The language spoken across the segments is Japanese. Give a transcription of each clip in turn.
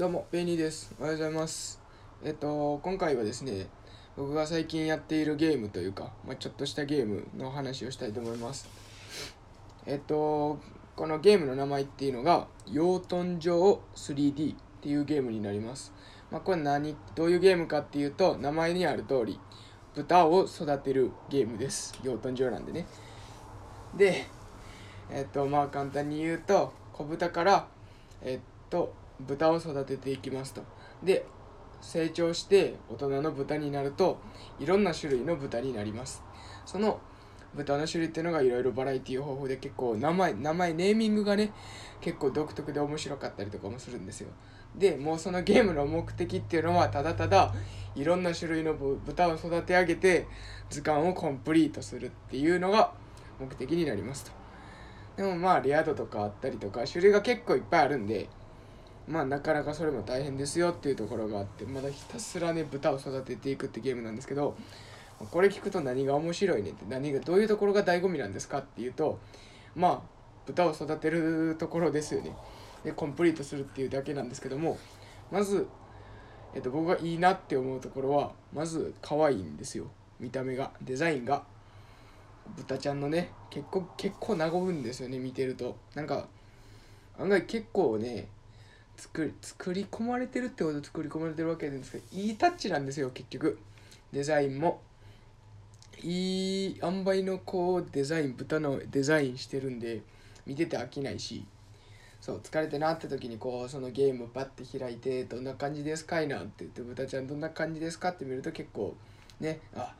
どうも、ベイニーです。おはようございます。えっと、今回はですね、僕が最近やっているゲームというか、まあ、ちょっとしたゲームの話をしたいと思います。えっと、このゲームの名前っていうのが、養豚場 3D っていうゲームになります。まあ、これ何、どういうゲームかっていうと、名前にある通り、豚を育てるゲームです。養豚場なんでね。で、えっと、まあ簡単に言うと、子豚から、えっと、豚を育てていきますと。で、成長して大人の豚になると、いろんな種類の豚になります。その豚の種類っていうのがいろいろバラエティ豊富で結構名前、名前、ネーミングがね、結構独特で面白かったりとかもするんですよ。で、もうそのゲームの目的っていうのは、ただただいろんな種類の豚を育て上げて、図鑑をコンプリートするっていうのが目的になりますと。でもまあレア度とかあったりとか種類が結構いっぱいあるんでまあなかなかそれも大変ですよっていうところがあってまだひたすらね豚を育てていくってゲームなんですけどこれ聞くと何が面白いねって何がどういうところが醍醐味なんですかっていうとまあ豚を育てるところですよね。でコンプリートするっていうだけなんですけどもまず、えっと、僕がいいなって思うところはまず可愛いんですよ。見た目がデザインが。豚ちゃんのね結構結構和むんですよね見てると。なんか案外結構ね作り作り込まれてるってほど作り込まれてるわけなんですけどいいタッチなんですよ結局。デザインも。いい塩梅のこうデザイン豚のデザインしてるんで見てて飽きないし。そう疲れてなって時にこうそのゲームバッて開いてどんな感じですかいなって言って豚ちゃんどんな感じですかって見ると結構ねあ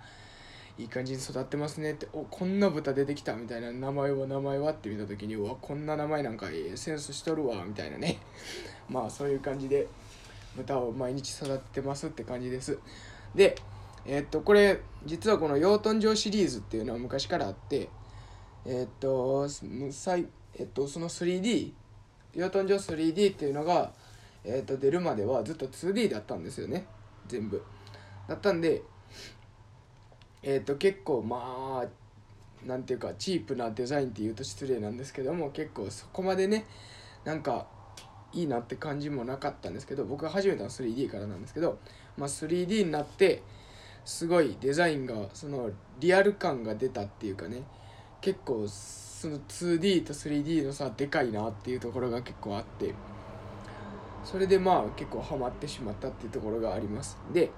いい感じに育ってますねっておこんな豚出てきたみたいな名前は名前はって見た時にうわこんな名前なんかええセンスしとるわみたいなね。まあそういう感じで豚を毎日育ってますって感じです。でえーっとこれ実はこの養豚場シリーズっていうのは昔からあってえーっとさいえっとその 3D 養豚場 3D っていうのがえーっと出るまではずっと 2D だったんですよね。全部。だったんでえー、と結構まあなんていうかチープなデザインっていうと失礼なんですけども結構そこまでねなんかいいなって感じもなかったんですけど僕が始めたのは 3D からなんですけど、まあ、3D になってすごいデザインがそのリアル感が出たっていうかね結構その 2D と 3D の差でかいなっていうところが結構あってそれでまあ結構ハマってしまったっていうところがあります。で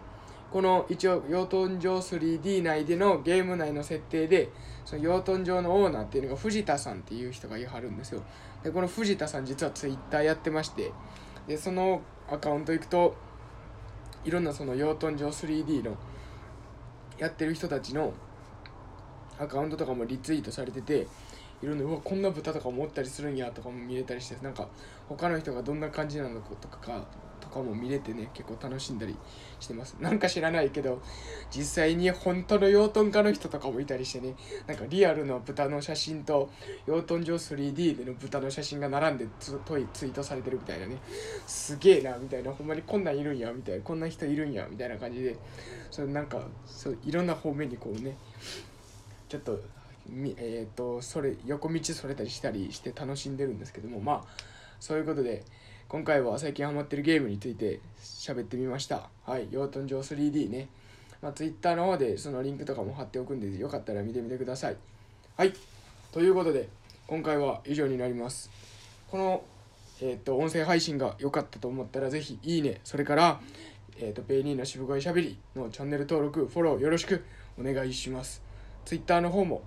この一応養豚場 3D 内でのゲーム内の設定でその養豚場のオーナーっていうのが藤田さんっていう人がいはるんですよ。でこの藤田さん実は Twitter やってましてでそのアカウント行くといろんなその養豚場 3D のやってる人たちのアカウントとかもリツイートされてていろんなうわこんな豚とかもおったりするんやとかも見れたりしてなんか他の人がどんな感じなのかとかかとかも見れてね結構楽しんだりしてます。なんか知らないけど実際に本当の養豚家の人とかもいたりしてねなんかリアルの豚の写真と養豚場 3D での豚の写真が並んでツツイートされてるみたいなね。すげえなみたいな。ほんまにこんなんいるんやみたいな。こんな人いるんやみたいな感じで。それなんかそういろんな方面にこうねちょっとみえっ、とそれ横道それたりしたりして楽しんでるんですけどもまあそういうことで今回は最近ハマってるゲームについて喋ってみました。はい養豚場 3D ね。まあ Twitter の方でそのリンクとかも貼っておくんでよかったら見てみてください。はいということで今回は以上になります。このえっ、と音声配信が良かったと思ったらぜひいいね。それからえっ、とペイニーの渋声しゃべりのチャンネル登録フォローよろしくお願いします。Twitter の方も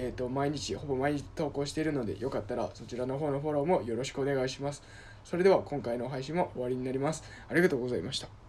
えー、と毎日ほぼ毎日投稿しているのでよかったらそちらの方のフォローもよろしくお願いします。それでは今回の配信も終わりになります。ありがとうございました。